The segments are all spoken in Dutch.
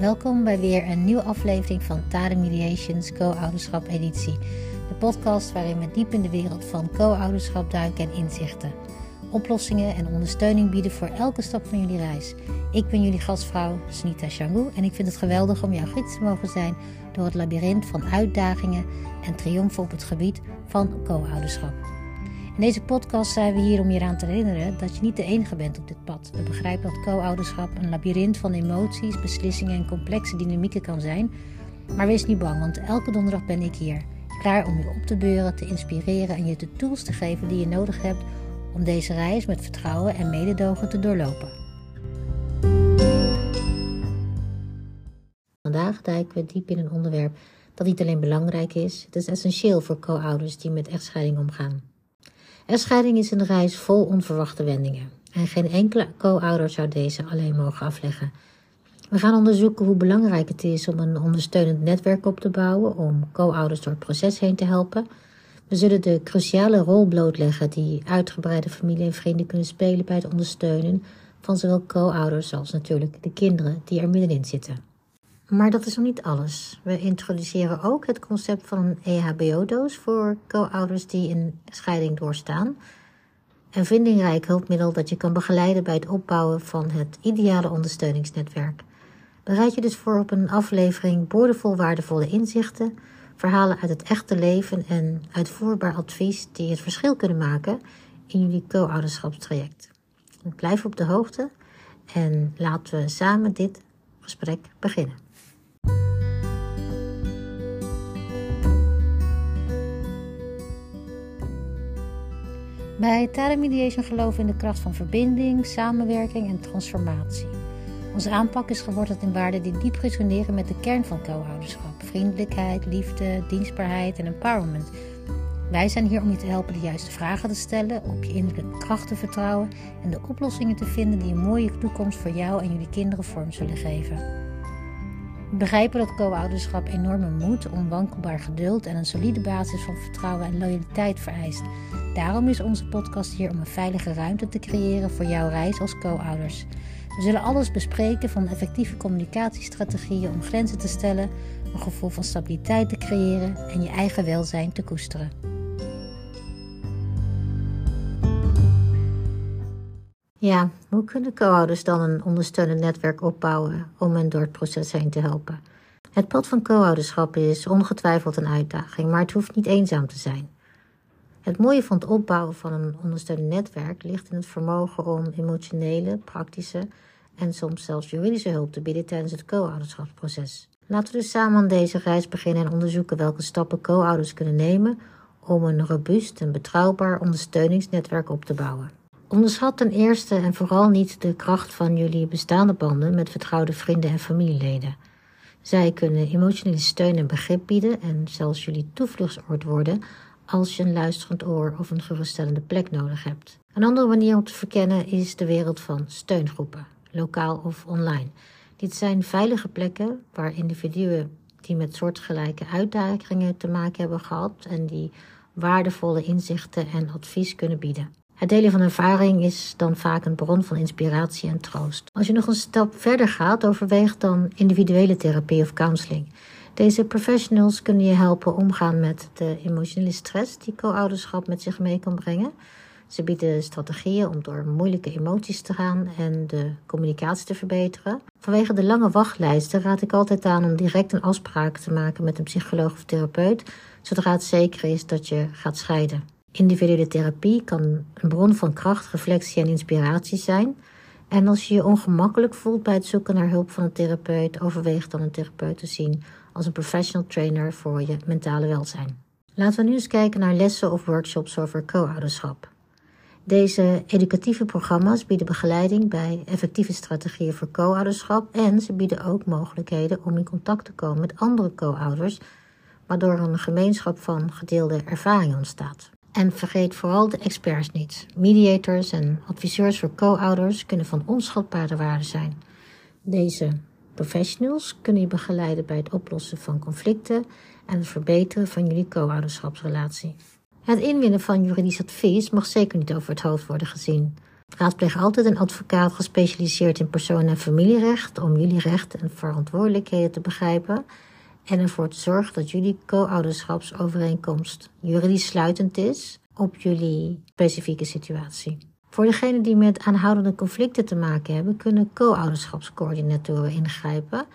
Welkom bij weer een nieuwe aflevering van Tade Mediations Co-ouderschap editie. De podcast waarin we diep in de wereld van co-ouderschap duiken en inzichten. Oplossingen en ondersteuning bieden voor elke stap van jullie reis. Ik ben jullie gastvrouw Snita Shangu en ik vind het geweldig om jouw gids te mogen zijn door het labyrint van uitdagingen en triomfen op het gebied van co-ouderschap. In deze podcast zijn we hier om je eraan te herinneren dat je niet de enige bent op dit pad. We begrijpen dat co-ouderschap een labyrint van emoties, beslissingen en complexe dynamieken kan zijn. Maar wees niet bang, want elke donderdag ben ik hier. Klaar om je op te beuren, te inspireren en je de tools te geven die je nodig hebt om deze reis met vertrouwen en mededogen te doorlopen. Vandaag duiken we diep in een onderwerp dat niet alleen belangrijk is, het is essentieel voor co-ouders die met echtscheiding omgaan. Echtscheiding is een reis vol onverwachte wendingen en geen enkele co-ouder zou deze alleen mogen afleggen. We gaan onderzoeken hoe belangrijk het is om een ondersteunend netwerk op te bouwen om co-ouders door het proces heen te helpen. We zullen de cruciale rol blootleggen die uitgebreide familie en vrienden kunnen spelen bij het ondersteunen van zowel co-ouders als natuurlijk de kinderen die er middenin zitten. Maar dat is nog niet alles. We introduceren ook het concept van een EHBO-doos voor co-ouders die een scheiding doorstaan. Een vindingrijk hulpmiddel dat je kan begeleiden bij het opbouwen van het ideale ondersteuningsnetwerk. Bereid je dus voor op een aflevering boordevol waardevolle inzichten, verhalen uit het echte leven en uitvoerbaar advies die het verschil kunnen maken in jullie co-ouderschapstraject. Blijf op de hoogte en laten we samen dit gesprek beginnen. Bij Tara Mediation geloven we in de kracht van verbinding, samenwerking en transformatie. Onze aanpak is geworteld in waarden die diep resoneren met de kern van co-ouderschap: vriendelijkheid, liefde, dienstbaarheid en empowerment. Wij zijn hier om je te helpen de juiste vragen te stellen, op je innerlijke kracht te vertrouwen en de oplossingen te vinden die een mooie toekomst voor jou en jullie kinderen vorm zullen geven. We begrijpen dat co-ouderschap enorme moed, onwankelbaar geduld en een solide basis van vertrouwen en loyaliteit vereist. Daarom is onze podcast hier om een veilige ruimte te creëren voor jouw reis als co-ouders. We zullen alles bespreken van effectieve communicatiestrategieën om grenzen te stellen, een gevoel van stabiliteit te creëren en je eigen welzijn te koesteren. Ja, hoe kunnen co-ouders dan een ondersteunend netwerk opbouwen om hen door het proces heen te helpen? Het pad van co-ouderschap is ongetwijfeld een uitdaging, maar het hoeft niet eenzaam te zijn. Het mooie van het opbouwen van een ondersteunend netwerk ligt in het vermogen om emotionele, praktische en soms zelfs juridische hulp te bieden tijdens het co-ouderschapsproces. Laten we dus samen aan deze reis beginnen en onderzoeken welke stappen co-ouders kunnen nemen om een robuust en betrouwbaar ondersteuningsnetwerk op te bouwen. Onderschat ten eerste en vooral niet de kracht van jullie bestaande banden met vertrouwde vrienden en familieleden. Zij kunnen emotionele steun en begrip bieden en zelfs jullie toevluchtsoord worden als je een luisterend oor of een geruststellende plek nodig hebt. Een andere manier om te verkennen is de wereld van steungroepen, lokaal of online. Dit zijn veilige plekken waar individuen die met soortgelijke uitdagingen te maken hebben gehad en die waardevolle inzichten en advies kunnen bieden. Het delen van ervaring is dan vaak een bron van inspiratie en troost. Als je nog een stap verder gaat, overweeg dan individuele therapie of counseling. Deze professionals kunnen je helpen omgaan met de emotionele stress die co-ouderschap met zich mee kan brengen. Ze bieden strategieën om door moeilijke emoties te gaan en de communicatie te verbeteren. Vanwege de lange wachtlijsten raad ik altijd aan om direct een afspraak te maken met een psycholoog of therapeut, zodra het zeker is dat je gaat scheiden. Individuele therapie kan een bron van kracht, reflectie en inspiratie zijn. En als je je ongemakkelijk voelt bij het zoeken naar hulp van een therapeut, overweeg dan een therapeut te zien als een professional trainer voor je mentale welzijn. Laten we nu eens kijken naar lessen of workshops over co-ouderschap. Deze educatieve programma's bieden begeleiding bij effectieve strategieën voor co-ouderschap en ze bieden ook mogelijkheden om in contact te komen met andere co-ouders, waardoor een gemeenschap van gedeelde ervaringen ontstaat. En vergeet vooral de experts niet. Mediators en adviseurs voor co-ouders kunnen van onschatbare waarde zijn. Deze professionals kunnen je begeleiden bij het oplossen van conflicten en het verbeteren van jullie co-ouderschapsrelatie. Het inwinnen van juridisch advies mag zeker niet over het hoofd worden gezien. Raadpleeg altijd een advocaat gespecialiseerd in persoon- en familierecht om jullie rechten en verantwoordelijkheden te begrijpen en ervoor te zorgen dat jullie co-ouderschapsovereenkomst juridisch sluitend is op jullie specifieke situatie. Voor degenen die met aanhoudende conflicten te maken hebben, kunnen co-ouderschapscoördinatoren ingrijpen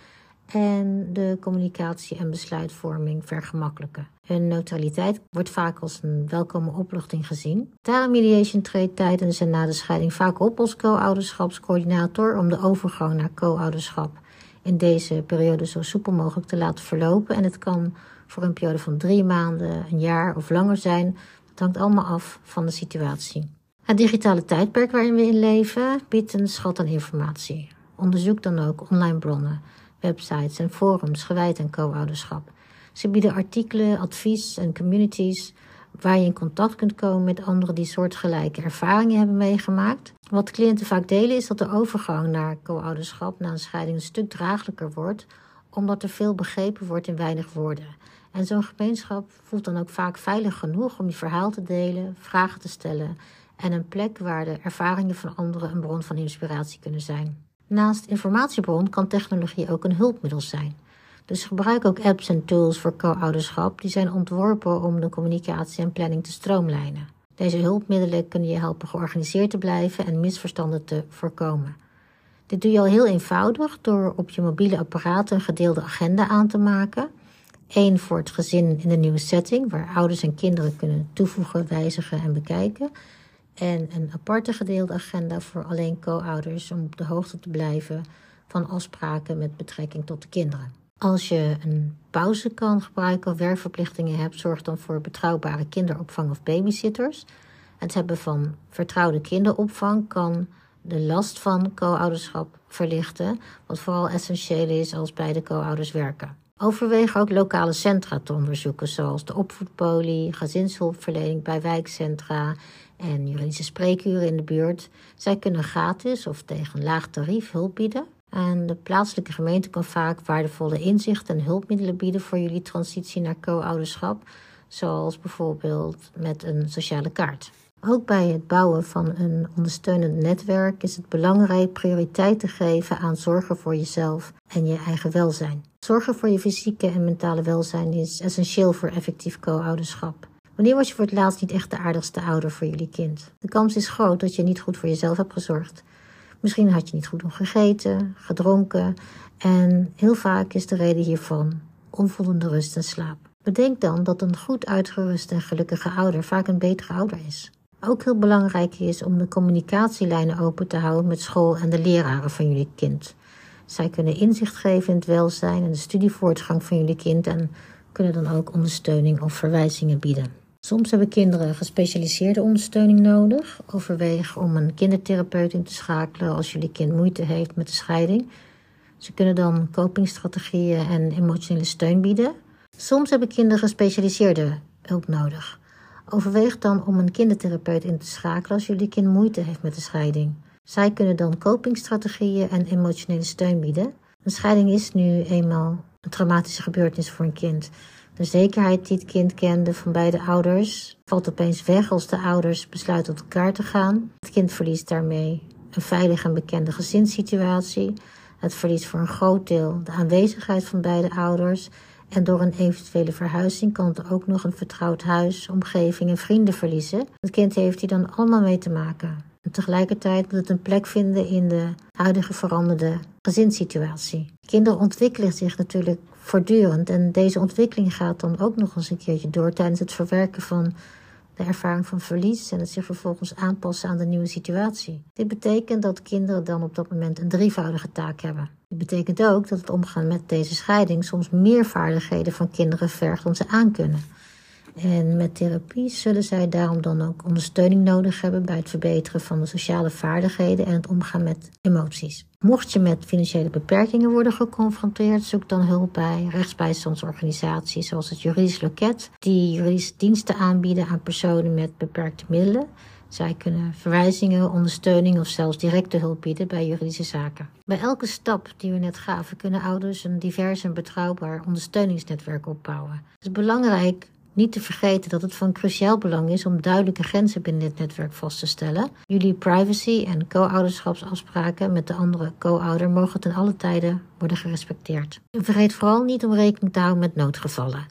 en de communicatie en besluitvorming vergemakkelijken. Hun neutraliteit wordt vaak als een welkome opluchting gezien. mediation treedt tijdens en na de scheiding vaak op als co-ouderschapscoördinator om de overgang naar co-ouderschap in deze periode zo soepel mogelijk te laten verlopen. En het kan voor een periode van drie maanden, een jaar of langer zijn. Het hangt allemaal af van de situatie. Het digitale tijdperk waarin we in leven biedt een schat aan informatie. Onderzoek dan ook online bronnen websites en forums gewijd aan co-ouderschap. Ze bieden artikelen, advies en communities waar je in contact kunt komen met anderen die soortgelijke ervaringen hebben meegemaakt. Wat cliënten vaak delen is dat de overgang naar co-ouderschap na een scheiding een stuk draaglijker wordt, omdat er veel begrepen wordt in weinig woorden. En zo'n gemeenschap voelt dan ook vaak veilig genoeg om je verhaal te delen, vragen te stellen en een plek waar de ervaringen van anderen een bron van inspiratie kunnen zijn. Naast informatiebron kan technologie ook een hulpmiddel zijn. Dus gebruik ook apps en tools voor co-ouderschap die zijn ontworpen om de communicatie en planning te stroomlijnen. Deze hulpmiddelen kunnen je helpen georganiseerd te blijven en misverstanden te voorkomen. Dit doe je al heel eenvoudig door op je mobiele apparaat een gedeelde agenda aan te maken. Eén voor het gezin in de nieuwe setting, waar ouders en kinderen kunnen toevoegen, wijzigen en bekijken en een aparte gedeelde agenda voor alleen co-ouders om op de hoogte te blijven van afspraken met betrekking tot de kinderen. Als je een pauze kan gebruiken of werkverplichtingen hebt, zorg dan voor betrouwbare kinderopvang of babysitters. Het hebben van vertrouwde kinderopvang kan de last van co-ouderschap verlichten, wat vooral essentieel is als beide co-ouders werken. Overweeg ook lokale centra te onderzoeken, zoals de opvoedpolie, gezinshulpverlening bij wijkcentra en juridische spreekuren in de buurt. Zij kunnen gratis of tegen laag tarief hulp bieden. En de plaatselijke gemeente kan vaak waardevolle inzichten en hulpmiddelen bieden voor jullie transitie naar co-ouderschap, zoals bijvoorbeeld met een sociale kaart. Ook bij het bouwen van een ondersteunend netwerk is het belangrijk prioriteit te geven aan zorgen voor jezelf en je eigen welzijn. Zorgen voor je fysieke en mentale welzijn is essentieel voor effectief co-ouderschap. Wanneer was je voor het laatst niet echt de aardigste ouder voor jullie kind? De kans is groot dat je niet goed voor jezelf hebt gezorgd. Misschien had je niet goed gegeten, gedronken en heel vaak is de reden hiervan onvoldoende rust en slaap. Bedenk dan dat een goed uitgeruste en gelukkige ouder vaak een betere ouder is. Ook heel belangrijk is om de communicatielijnen open te houden met school en de leraren van jullie kind. Zij kunnen inzicht geven in het welzijn en de studievoortgang van jullie kind en kunnen dan ook ondersteuning of verwijzingen bieden. Soms hebben kinderen gespecialiseerde ondersteuning nodig. Overweeg om een kindertherapeut in te schakelen als jullie kind moeite heeft met de scheiding. Ze kunnen dan copingstrategieën en emotionele steun bieden. Soms hebben kinderen gespecialiseerde hulp nodig. Overweeg dan om een kindertherapeut in te schakelen als jullie kind moeite heeft met de scheiding. Zij kunnen dan copingstrategieën en emotionele steun bieden. Een scheiding is nu eenmaal een traumatische gebeurtenis voor een kind. De zekerheid die het kind kende van beide ouders valt opeens weg als de ouders besluiten tot elkaar te gaan. Het kind verliest daarmee een veilige en bekende gezinssituatie. Het verliest voor een groot deel de aanwezigheid van beide ouders. En door een eventuele verhuizing kan het ook nog een vertrouwd huis, omgeving en vrienden verliezen. Het kind heeft hier dan allemaal mee te maken. En tegelijkertijd moet het een plek vinden in de huidige veranderde gezinssituatie. Kinderen ontwikkelen zich natuurlijk voortdurend en deze ontwikkeling gaat dan ook nog eens een keertje door tijdens het verwerken van de ervaring van verlies en het zich vervolgens aanpassen aan de nieuwe situatie. Dit betekent dat kinderen dan op dat moment een drievoudige taak hebben. Dit betekent ook dat het omgaan met deze scheiding soms meer vaardigheden van kinderen vergt dan ze aankunnen. En met therapie zullen zij daarom dan ook ondersteuning nodig hebben bij het verbeteren van de sociale vaardigheden en het omgaan met emoties. Mocht je met financiële beperkingen worden geconfronteerd, zoek dan hulp bij rechtsbijstandsorganisaties zoals het Juridisch Loket, die juridische diensten aanbieden aan personen met beperkte middelen. Zij kunnen verwijzingen, ondersteuning of zelfs directe hulp bieden bij juridische zaken. Bij elke stap die we net gaven, kunnen ouders een divers en betrouwbaar ondersteuningsnetwerk opbouwen. Het is belangrijk Niet te vergeten dat het van cruciaal belang is om duidelijke grenzen binnen dit netwerk vast te stellen. Jullie privacy en co-ouderschapsafspraken met de andere co-ouder mogen ten alle tijden worden gerespecteerd. En vergeet vooral niet om rekening te houden met noodgevallen.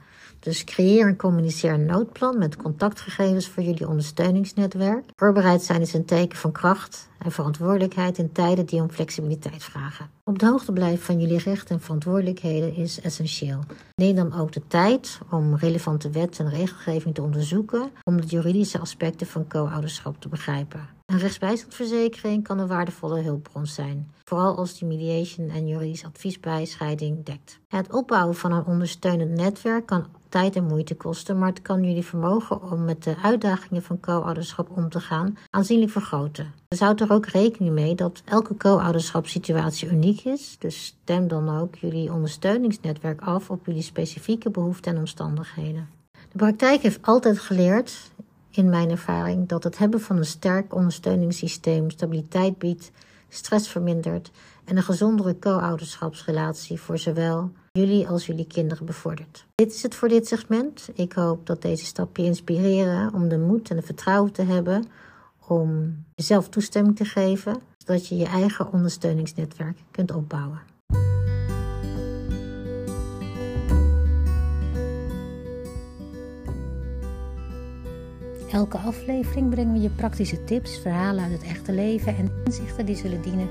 Dus creëer en communiceer een noodplan met contactgegevens voor jullie ondersteuningsnetwerk. Voorbereid zijn is een teken van kracht en verantwoordelijkheid in tijden die om flexibiliteit vragen. Op de hoogte blijven van jullie rechten en verantwoordelijkheden is essentieel. Neem dan ook de tijd om relevante wet en regelgeving te onderzoeken om de juridische aspecten van co-ouderschap te begrijpen. Een rechtsbijstandverzekering kan een waardevolle hulpbron zijn, vooral als die mediation en juridisch advies bij scheiding dekt. Het opbouwen van een ondersteunend netwerk kan tijd en moeite kosten, maar het kan jullie vermogen om met de uitdagingen van co-ouderschap om te gaan aanzienlijk vergroten. Er houdt er ook rekening mee dat elke co-ouderschapssituatie uniek is, dus stem dan ook jullie ondersteuningsnetwerk af op jullie specifieke behoeften en omstandigheden. De praktijk heeft altijd geleerd, in mijn ervaring, dat het hebben van een sterk ondersteuningssysteem stabiliteit biedt, stress vermindert en een gezondere co-ouderschapsrelatie voor zowel jullie als jullie kinderen bevordert. Dit is het voor dit segment. Ik hoop dat deze stappen je inspireren om de moed en het vertrouwen te hebben om jezelf toestemming te geven, zodat je je eigen ondersteuningsnetwerk kunt opbouwen. Elke aflevering brengen we je praktische tips, verhalen uit het echte leven en inzichten die zullen dienen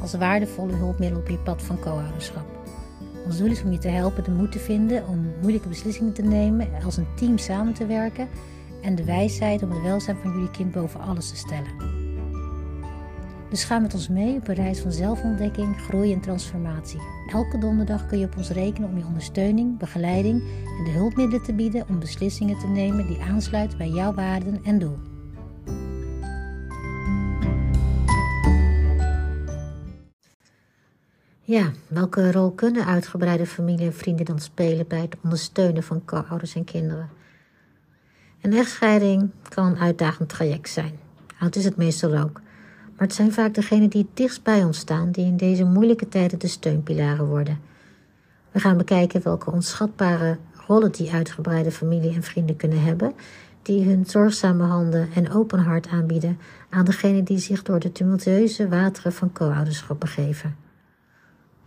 als waardevolle hulpmiddel op je pad van co-ouderschap. Ons doel is om je te helpen de moed te vinden om moeilijke beslissingen te nemen, als een team samen te werken en de wijsheid om het welzijn van jullie kind boven alles te stellen. Dus ga met ons mee op een reis van zelfontdekking, groei en transformatie. Elke donderdag kun je op ons rekenen om je ondersteuning, begeleiding en de hulpmiddelen te bieden om beslissingen te nemen die aansluiten bij jouw waarden en doel. Ja, welke rol kunnen uitgebreide familie en vrienden dan spelen bij het ondersteunen van ouders en kinderen? Een echtscheiding kan een uitdagend traject zijn. Dat is het meestal ook. Maar het zijn vaak degenen die het dichtst bij ons staan die in deze moeilijke tijden de steunpilaren worden. We gaan bekijken welke onschatbare rollen die uitgebreide familie en vrienden kunnen hebben, die hun zorgzame handen en open hart aanbieden aan degenen die zich door de tumultueuze wateren van co-ouderschap begeven.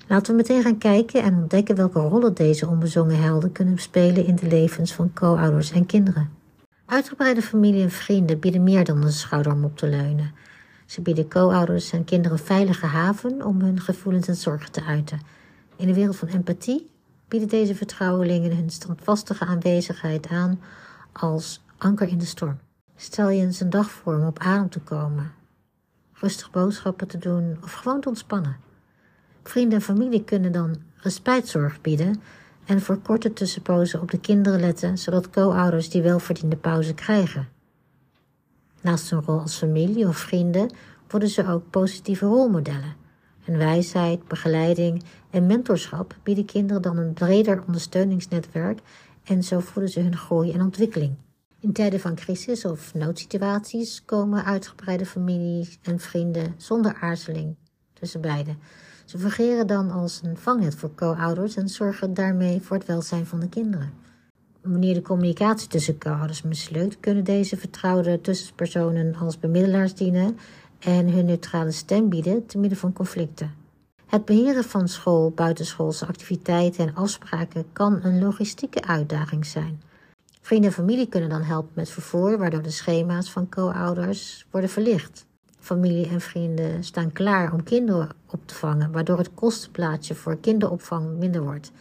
Laten we meteen gaan kijken en ontdekken welke rollen deze onbezongen helden kunnen spelen in de levens van co-ouders en kinderen. Uitgebreide familie en vrienden bieden meer dan een schouder om op te leunen. Ze bieden co-ouders en kinderen veilige haven om hun gevoelens en zorgen te uiten. In de wereld van empathie bieden deze vertrouwelingen hun standvastige aanwezigheid aan als anker in de storm. Stel je eens een dag voor om op adem te komen, rustig boodschappen te doen of gewoon te ontspannen. Vrienden en familie kunnen dan respijtzorg bieden en voor korte tussenpozen op de kinderen letten, zodat co-ouders die welverdiende pauze krijgen. Naast hun rol als familie of vrienden worden ze ook positieve rolmodellen. En wijsheid, begeleiding en mentorschap bieden kinderen dan een breder ondersteuningsnetwerk en zo voeden ze hun groei en ontwikkeling. In tijden van crisis of noodsituaties komen uitgebreide families en vrienden zonder aarzeling tussen beiden. Ze fungeren dan als een vangnet voor co-ouders en zorgen daarmee voor het welzijn van de kinderen. Wanneer de communicatie tussen co-ouders mislukt, kunnen deze vertrouwde tussenpersonen als bemiddelaars dienen en hun neutrale stem bieden te midden van conflicten. Het beheren van school, buitenschoolse activiteiten en afspraken kan een logistieke uitdaging zijn. Vrienden en familie kunnen dan helpen met vervoer, waardoor de schema's van co-ouders worden verlicht. Familie en vrienden staan klaar om kinderen op te vangen, waardoor het kostenplaatje voor kinderopvang minder wordt.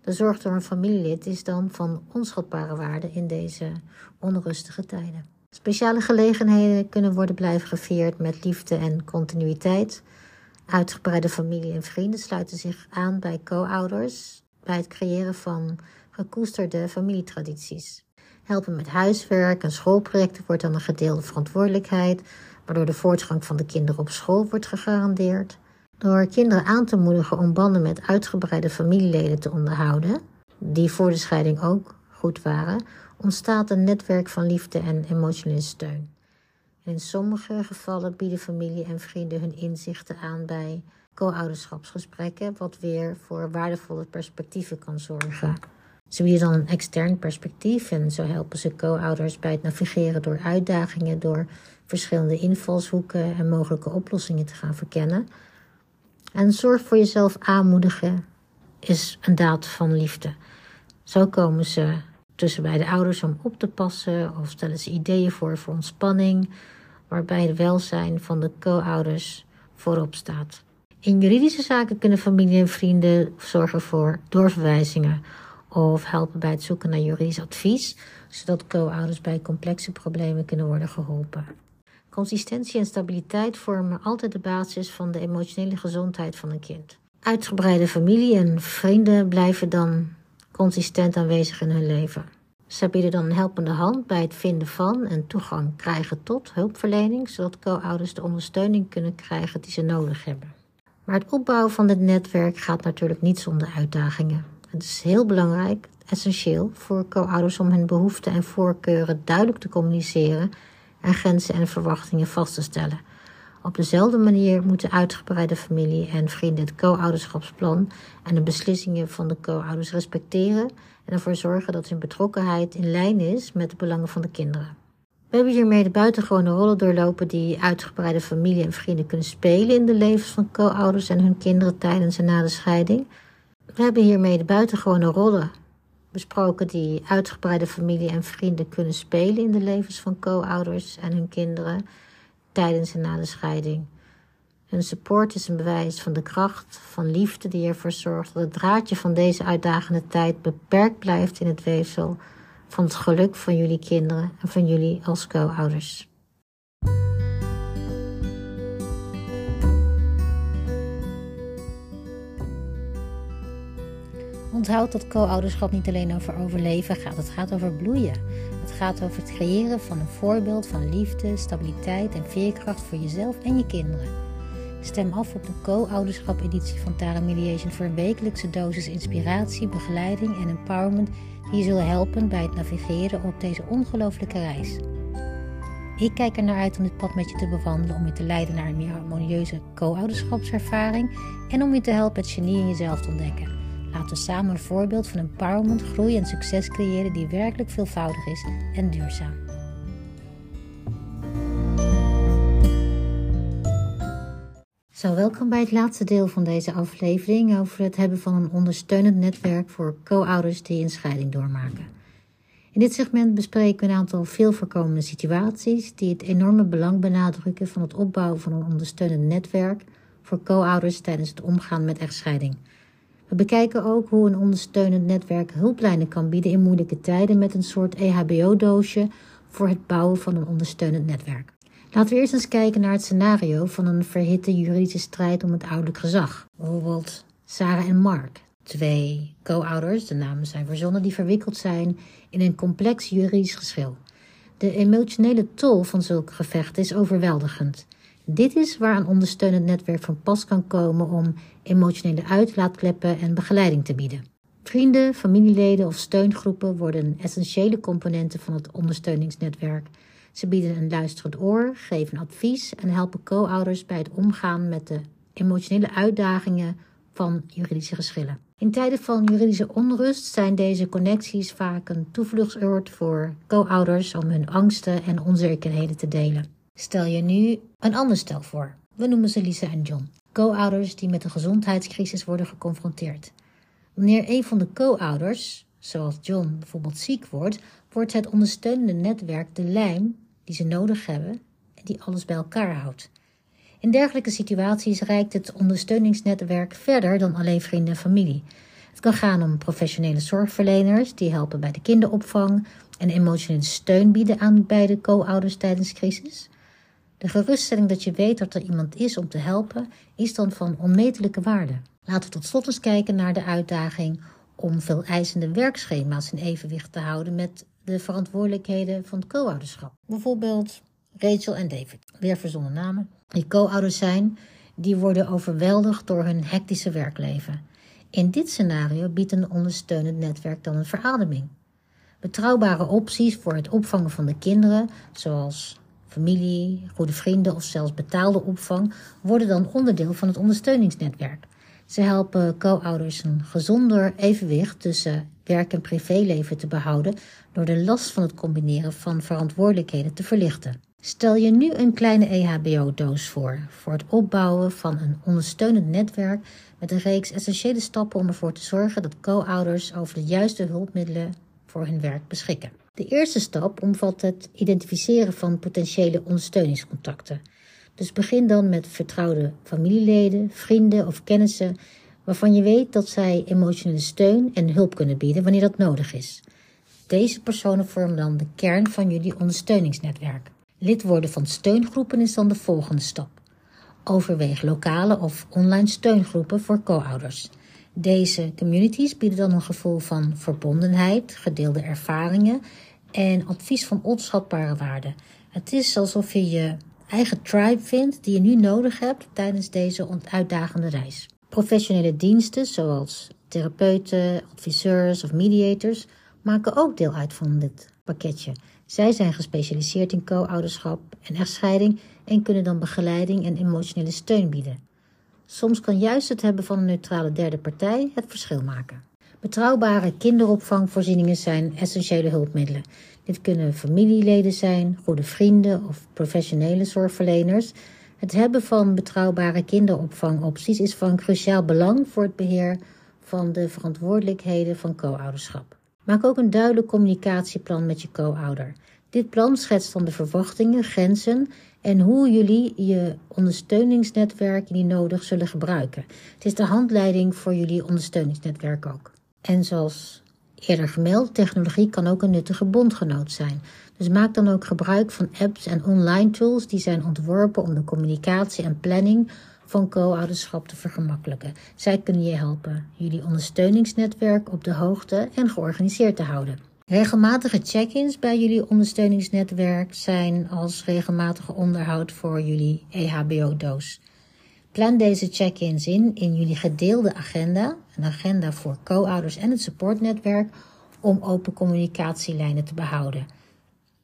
De zorg door een familielid is dan van onschatbare waarde in deze onrustige tijden. Speciale gelegenheden kunnen worden blijven gevierd met liefde en continuïteit. Uitgebreide familie en vrienden sluiten zich aan bij co-ouders bij het creëren van gekoesterde familietradities. Helpen met huiswerk en schoolprojecten wordt dan een gedeelde verantwoordelijkheid, waardoor de voortgang van de kinderen op school wordt gegarandeerd. Door kinderen aan te moedigen om banden met uitgebreide familieleden te onderhouden, die voor de scheiding ook goed waren, ontstaat een netwerk van liefde en emotionele steun. in sommige gevallen bieden familie en vrienden hun inzichten aan bij co-ouderschapsgesprekken, wat weer voor waardevolle perspectieven kan zorgen. Ze bieden dan een extern perspectief en zo helpen ze co-ouders bij het navigeren door uitdagingen, door verschillende invalshoeken en mogelijke oplossingen te gaan verkennen. En zorg voor jezelf aanmoedigen is een daad van liefde. Zo komen ze tussen bij de ouders om op te passen of stellen ze ideeën voor voor ontspanning, waarbij het welzijn van de co-ouders voorop staat. In juridische zaken kunnen familie en vrienden zorgen voor doorverwijzingen of helpen bij het zoeken naar juridisch advies, zodat co-ouders bij complexe problemen kunnen worden geholpen. Consistentie en stabiliteit vormen altijd de basis van de emotionele gezondheid van een kind. Uitgebreide familie en vrienden blijven dan consistent aanwezig in hun leven. Ze bieden dan een helpende hand bij het vinden van en toegang krijgen tot hulpverlening, zodat co-ouders de ondersteuning kunnen krijgen die ze nodig hebben. Maar het opbouwen van dit netwerk gaat natuurlijk niet zonder uitdagingen. Het is heel belangrijk, essentieel voor co-ouders om hun behoeften en voorkeuren duidelijk te communiceren en grenzen en verwachtingen vast te stellen. Op dezelfde manier moeten uitgebreide familie en vrienden het co-ouderschapsplan en de beslissingen van de co-ouders respecteren en ervoor zorgen dat hun betrokkenheid in lijn is met de belangen van de kinderen. We hebben hiermee de buitengewone rollen doorlopen die uitgebreide familie en vrienden kunnen spelen in de levens van co-ouders en hun kinderen tijdens en na de scheiding. We hebben hiermee de buitengewone rollen besproken die uitgebreide familie en vrienden kunnen spelen in de levens van co-ouders en hun kinderen tijdens en na de scheiding. Hun support is een bewijs van de kracht van liefde die ervoor zorgt dat het draadje van deze uitdagende tijd beperkt blijft in het weefsel van het geluk van jullie kinderen en van jullie als co-ouders. Onthoud dat co-ouderschap niet alleen over overleven gaat, het gaat over bloeien. Het gaat over het creëren van een voorbeeld van liefde, stabiliteit en veerkracht voor jezelf en je kinderen. Stem af op de co-ouderschap-editie van Tara Mediation voor een wekelijkse dosis inspiratie, begeleiding en empowerment die je zullen helpen bij het navigeren op deze ongelooflijke reis. Ik kijk er naar uit om dit pad met je te bewandelen, om je te leiden naar een meer harmonieuze co-ouderschapservaring en om je te helpen het genie in jezelf te ontdekken. Laten we samen een voorbeeld van empowerment, groei en succes creëren die werkelijk veelvoudig is en duurzaam. Zo, welkom bij het laatste deel van deze aflevering over het hebben van een ondersteunend netwerk voor co-ouders die een scheiding doormaken. In dit segment bespreken we een aantal veel voorkomende situaties die het enorme belang benadrukken van het opbouwen van een ondersteunend netwerk voor co-ouders tijdens het omgaan met echtscheiding. We bekijken ook hoe een ondersteunend netwerk hulplijnen kan bieden in moeilijke tijden met een soort EHBO-doosje voor het bouwen van een ondersteunend netwerk. Laten we eerst eens kijken naar het scenario van een verhitte juridische strijd om het ouderlijk gezag. Bijvoorbeeld Sarah en Mark, twee co-ouders, de namen zijn verzonnen, die verwikkeld zijn in een complex juridisch geschil. De emotionele tol van zulke gevechten is overweldigend. Dit is waar een ondersteunend netwerk van pas kan komen om emotionele uitlaatkleppen en begeleiding te bieden. Vrienden, familieleden of steungroepen worden essentiële componenten van het ondersteuningsnetwerk. Ze bieden een luisterend oor, geven advies en helpen co-ouders bij het omgaan met de emotionele uitdagingen van juridische geschillen. In tijden van juridische onrust zijn deze connecties vaak een toevluchtsoord voor co-ouders om hun angsten en onzekerheden te delen. Stel je nu een ander stel voor. We noemen ze Lisa en John. Co-ouders die met een gezondheidscrisis worden geconfronteerd. Wanneer een van de co-ouders, zoals John bijvoorbeeld ziek wordt, wordt het ondersteunende netwerk de lijm die ze nodig hebben en die alles bij elkaar houdt. In dergelijke situaties reikt het ondersteuningsnetwerk verder dan alleen vrienden en familie. Het kan gaan om professionele zorgverleners die helpen bij de kinderopvang en emotionele steun bieden aan beide co-ouders tijdens crisis. De geruststelling dat je weet dat er iemand is om te helpen, is dan van onmetelijke waarde. Laten we tot slot eens kijken naar de uitdaging om veel eisende werkschema's in evenwicht te houden met de verantwoordelijkheden van het co-ouderschap. Bijvoorbeeld Rachel en David, weer verzonnen namen, die co-ouders zijn, die worden overweldigd door hun hectische werkleven. In dit scenario biedt een ondersteunend netwerk dan een verademing. Betrouwbare opties voor het opvangen van de kinderen, zoals familie, goede vrienden of zelfs betaalde opvang worden dan onderdeel van het ondersteuningsnetwerk. Ze helpen co-ouders een gezonder evenwicht tussen werk- en privéleven te behouden door de last van het combineren van verantwoordelijkheden te verlichten. Stel je nu een kleine EHBO-doos voor, voor het opbouwen van een ondersteunend netwerk met een reeks essentiële stappen om ervoor te zorgen dat co-ouders over de juiste hulpmiddelen voor hun werk beschikken. De eerste stap omvat het identificeren van potentiële ondersteuningscontacten. Dus begin dan met vertrouwde familieleden, vrienden of kennissen waarvan je weet dat zij emotionele steun en hulp kunnen bieden wanneer dat nodig is. Deze personen vormen dan de kern van jullie ondersteuningsnetwerk. Lid worden van steungroepen is dan de volgende stap. Overweeg lokale of online steungroepen voor co-ouders. Deze communities bieden dan een gevoel van verbondenheid, gedeelde ervaringen en advies van onschatbare waarde. Het is alsof je je eigen tribe vindt die je nu nodig hebt tijdens deze uitdagende reis. Professionele diensten zoals therapeuten, adviseurs of mediators maken ook deel uit van dit pakketje. Zij zijn gespecialiseerd in co-ouderschap en echtscheiding en kunnen dan begeleiding en emotionele steun bieden. Soms kan juist het hebben van een neutrale derde partij het verschil maken. Betrouwbare kinderopvangvoorzieningen zijn essentiële hulpmiddelen. Dit kunnen familieleden zijn, goede vrienden of professionele zorgverleners. Het hebben van betrouwbare kinderopvangopties is van cruciaal belang voor het beheer van de verantwoordelijkheden van co-ouderschap. Maak ook een duidelijk communicatieplan met je co-ouder. Dit plan schetst dan de verwachtingen, grenzen en hoe jullie je ondersteuningsnetwerk die nodig zullen gebruiken. Het is de handleiding voor jullie ondersteuningsnetwerk ook. En zoals eerder gemeld, technologie kan ook een nuttige bondgenoot zijn. Dus maak dan ook gebruik van apps en online tools die zijn ontworpen om de communicatie en planning van co-ouderschap te vergemakkelijken. Zij kunnen je helpen jullie ondersteuningsnetwerk op de hoogte en georganiseerd te houden. Regelmatige check-ins bij jullie ondersteuningsnetwerk zijn als regelmatige onderhoud voor jullie EHBO-doos. Plan deze check-ins in in jullie gedeelde agenda, een agenda voor co-ouders en het supportnetwerk, om open communicatielijnen te behouden.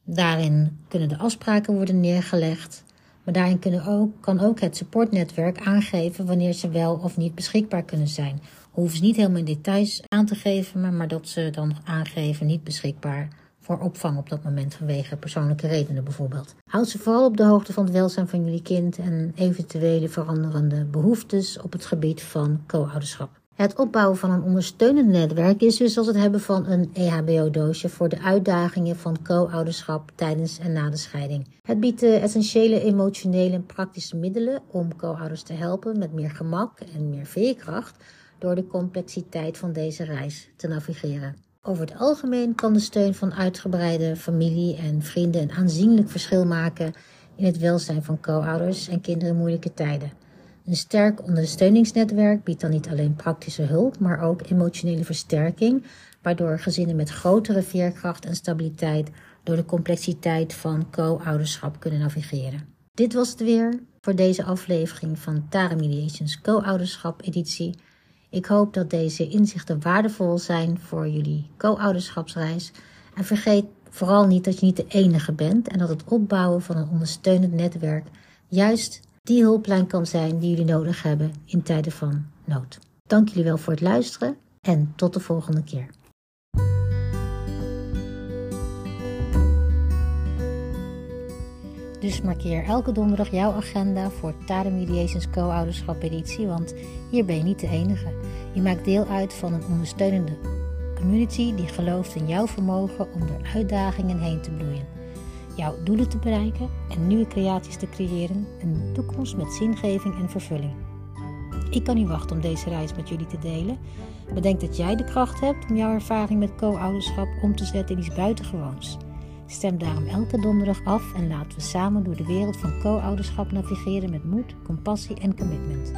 Daarin kunnen de afspraken worden neergelegd, maar daarin kunnen ook, kan ook het supportnetwerk aangeven wanneer ze wel of niet beschikbaar kunnen zijn. Hoeven ze niet helemaal in details aan te geven, maar dat ze dan aangeven niet beschikbaar voor opvang op dat moment vanwege persoonlijke redenen bijvoorbeeld. Houd ze vooral op de hoogte van het welzijn van jullie kind en eventuele veranderende behoeftes op het gebied van co-ouderschap. Het opbouwen van een ondersteunend netwerk is dus als het hebben van een EHBO-doosje voor de uitdagingen van co-ouderschap tijdens en na de scheiding. Het biedt de essentiële emotionele en praktische middelen om co-ouders te helpen met meer gemak en meer veerkracht door de complexiteit van deze reis te navigeren. Over het algemeen kan de steun van uitgebreide familie en vrienden een aanzienlijk verschil maken in het welzijn van co-ouders en kinderen in moeilijke tijden. Een sterk ondersteuningsnetwerk biedt dan niet alleen praktische hulp, maar ook emotionele versterking, waardoor gezinnen met grotere veerkracht en stabiliteit door de complexiteit van co-ouderschap kunnen navigeren. Dit was het weer voor deze aflevering van Tara Mediations Co-ouderschap editie. Ik hoop dat deze inzichten waardevol zijn voor jullie co-ouderschapsreis. En vergeet vooral niet dat je niet de enige bent en dat het opbouwen van een ondersteunend netwerk juist die hulplijn kan zijn die jullie nodig hebben in tijden van nood. Dank jullie wel voor het luisteren en tot de volgende keer. Dus markeer elke donderdag jouw agenda voor Tade Mediations Co-ouderschap editie, want hier ben je niet de enige. Je maakt deel uit van een ondersteunende community die gelooft in jouw vermogen om door uitdagingen heen te bloeien. Jouw doelen te bereiken en nieuwe creaties te creëren, een toekomst met zingeving en vervulling. Ik kan niet wachten om deze reis met jullie te delen. Bedenk dat jij de kracht hebt om jouw ervaring met co-ouderschap om te zetten in iets buitengewoons. Stem daarom elke donderdag af en laten we samen door de wereld van co-ouderschap navigeren met moed, compassie en commitment.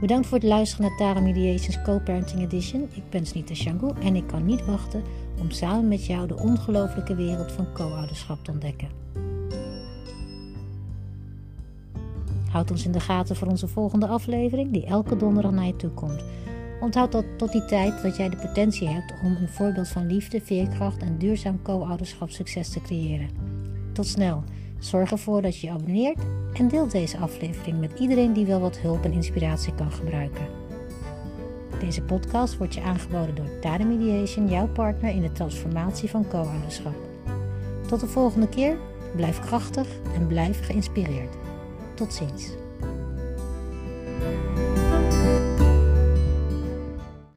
Bedankt voor het luisteren naar Tara Mediations Co-Parenting Edition. Ik ben Snita Shangu en ik kan niet wachten om samen met jou de ongelooflijke wereld van co-ouderschap te ontdekken. Houd ons in de gaten voor onze volgende aflevering, die elke donderdag naar je toe komt. Onthoud dat tot die tijd dat jij de potentie hebt om een voorbeeld van liefde, veerkracht en duurzaam co-ouderschap succes te creëren. Tot snel. Zorg ervoor dat je je abonneert en deel deze aflevering met iedereen die wel wat hulp en inspiratie kan gebruiken. Deze podcast wordt je aangeboden door Tade Mediation, jouw partner in de transformatie van co-ouderschap. Tot de volgende keer, blijf krachtig en blijf geïnspireerd. Tot ziens.